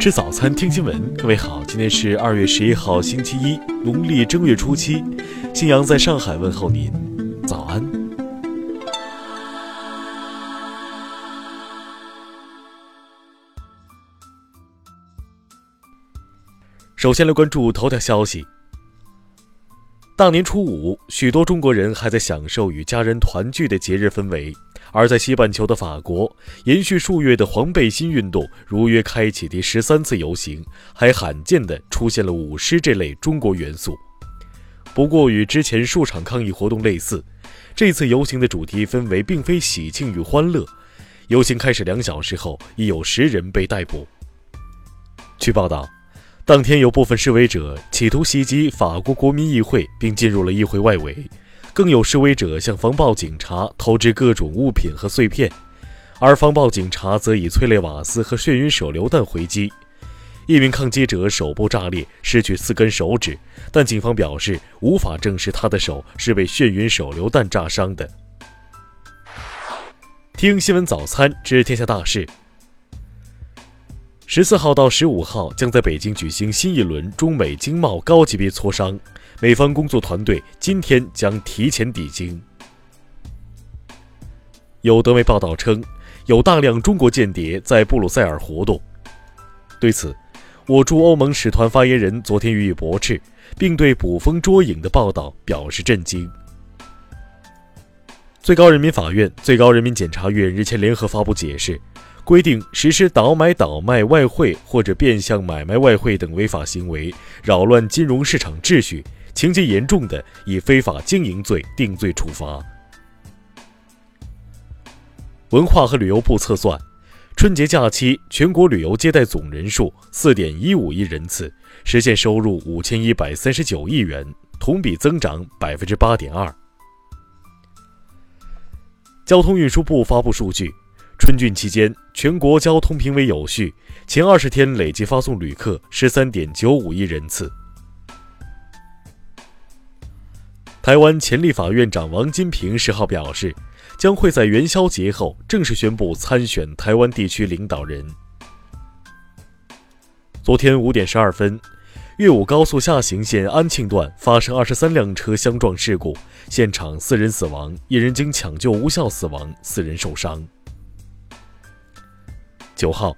吃早餐，听新闻。各位好，今天是二月十一号，星期一，农历正月初七。新阳在上海问候您，早安。首先来关注头条消息。大年初五，许多中国人还在享受与家人团聚的节日氛围。而在西半球的法国，延续数月的黄背心运动如约开启第十三次游行，还罕见地出现了舞狮这类中国元素。不过，与之前数场抗议活动类似，这次游行的主题氛围并非喜庆与欢乐。游行开始两小时后，已有十人被逮捕。据报道。当天，有部分示威者企图袭击法国国民议会，并进入了议会外围。更有示威者向防暴警察投掷各种物品和碎片，而防暴警察则以催泪瓦斯和眩晕手榴弹回击。一名抗击者手部炸裂，失去四根手指，但警方表示无法证实他的手是被眩晕手榴弹炸伤的。听新闻早餐知天下大事。十四号到十五号将在北京举行新一轮中美经贸高级别磋商，美方工作团队今天将提前抵京。有德媒报道称，有大量中国间谍在布鲁塞尔活动。对此，我驻欧盟使团发言人昨天予以驳斥，并对捕风捉影的报道表示震惊。最高人民法院、最高人民检察院日前联合发布解释。规定实施倒买倒卖外汇或者变相买卖外汇等违法行为，扰乱金融市场秩序，情节严重的，以非法经营罪定罪处罚。文化和旅游部测算，春节假期全国旅游接待总人数四点一五亿人次，实现收入五千一百三十九亿元，同比增长百分之八点二。交通运输部发布数据。春运期间，全国交通平稳有序，前二十天累计发送旅客十三点九五亿人次。台湾前立法院长王金平十号表示，将会在元宵节后正式宣布参选台湾地区领导人。昨天五点十二分，岳武高速下行线安庆段发生二十三辆车相撞事故，现场四人死亡，一人经抢救无效死亡，四人受伤。九号，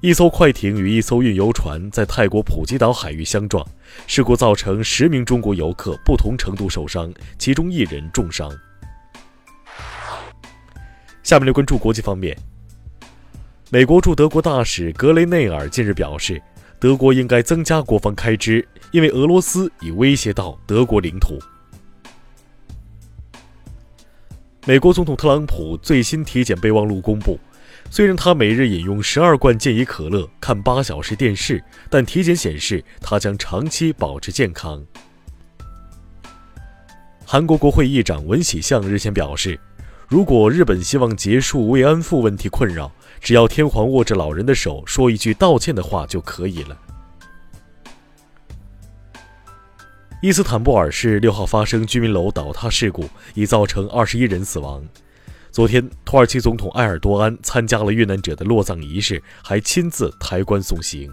一艘快艇与一艘运油船在泰国普吉岛海域相撞，事故造成十名中国游客不同程度受伤，其中一人重伤。下面来关注国际方面。美国驻德国大使格雷内尔近日表示，德国应该增加国防开支，因为俄罗斯已威胁到德国领土。美国总统特朗普最新体检备忘录公布。虽然他每日饮用十二罐健怡可乐、看八小时电视，但体检显示他将长期保持健康。韩国国会议长文喜相日前表示，如果日本希望结束慰安妇问题困扰，只要天皇握着老人的手说一句道歉的话就可以了。伊斯坦布尔市六号发生居民楼倒塌事故，已造成二十一人死亡。昨天，土耳其总统埃尔多安参加了遇难者的落葬仪式，还亲自抬棺送行。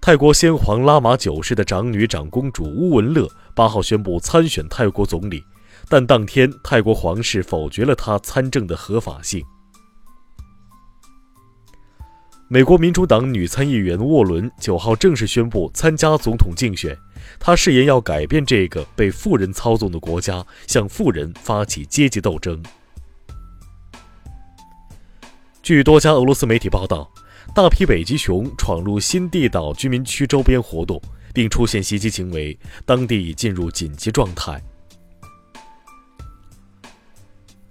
泰国先皇拉玛九世的长女长公主乌文乐八号宣布参选泰国总理，但当天泰国皇室否决了她参政的合法性。美国民主党女参议员沃伦九号正式宣布参加总统竞选。他誓言要改变这个被富人操纵的国家，向富人发起阶级斗争。据多家俄罗斯媒体报道，大批北极熊闯入新地岛居民区周边活动，并出现袭击行为，当地已进入紧急状态。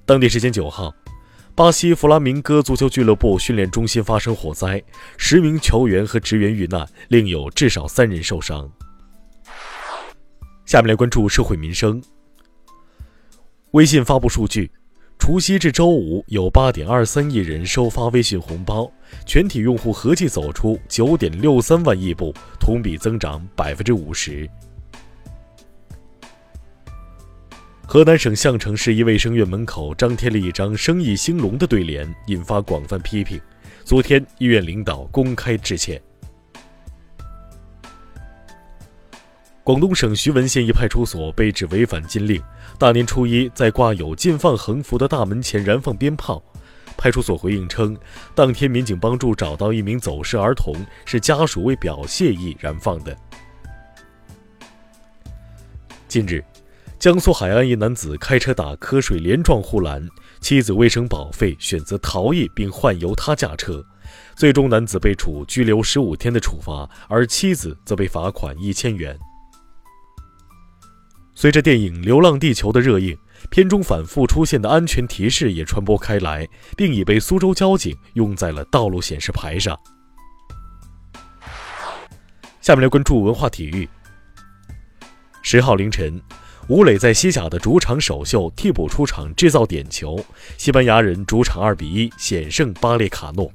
当地时间九号，巴西弗拉明戈足球俱乐部训练中心发生火灾，十名球员和职员遇难，另有至少三人受伤。下面来关注社会民生。微信发布数据，除夕至周五有八点二三亿人收发微信红包，全体用户合计走出九点六三万亿步，同比增长百分之五十。河南省项城市一卫生院门口张贴了一张“生意兴隆”的对联，引发广泛批评。昨天，医院领导公开致歉。广东省徐闻县一派出所被指违反禁令，大年初一在挂有“禁放横幅”的大门前燃放鞭炮。派出所回应称，当天民警帮助找到一名走失儿童，是家属为表谢意燃放的。近日。江苏海安一男子开车打瞌睡，连撞护栏，妻子为省保费选择逃逸并换由他驾车，最终男子被处拘留十五天的处罚，而妻子则被罚款一千元。随着电影《流浪地球》的热映，片中反复出现的安全提示也传播开来，并已被苏州交警用在了道路显示牌上。下面来关注文化体育。十号凌晨。吴磊在西甲的主场首秀替补出场制造点球，西班牙人主场二比一险胜巴列卡诺。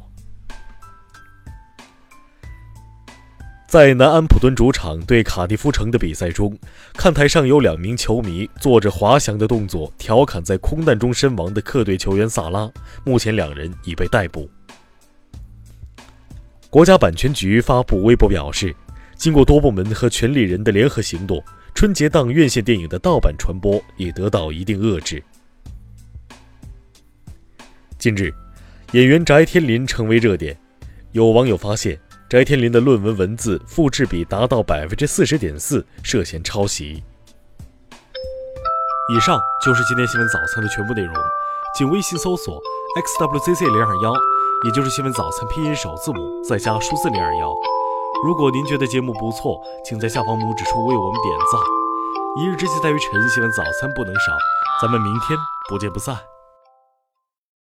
在南安普敦主场对卡迪夫城的比赛中，看台上有两名球迷做着滑翔的动作，调侃在空难中身亡的客队球员萨拉。目前两人已被逮捕。国家版权局发布微博表示，经过多部门和权利人的联合行动。春节档院线电影的盗版传播也得到一定遏制。近日，演员翟天临成为热点，有网友发现翟天临的论文文字复制比达到百分之四十点四，涉嫌抄袭。以上就是今天新闻早餐的全部内容，请微信搜索 xwzc 零二幺，也就是新闻早餐拼音首字母再加数字零二幺。如果您觉得节目不错，请在下方拇指处为我们点赞。一日之计在于晨，新闻早餐不能少，咱们明天不见不散。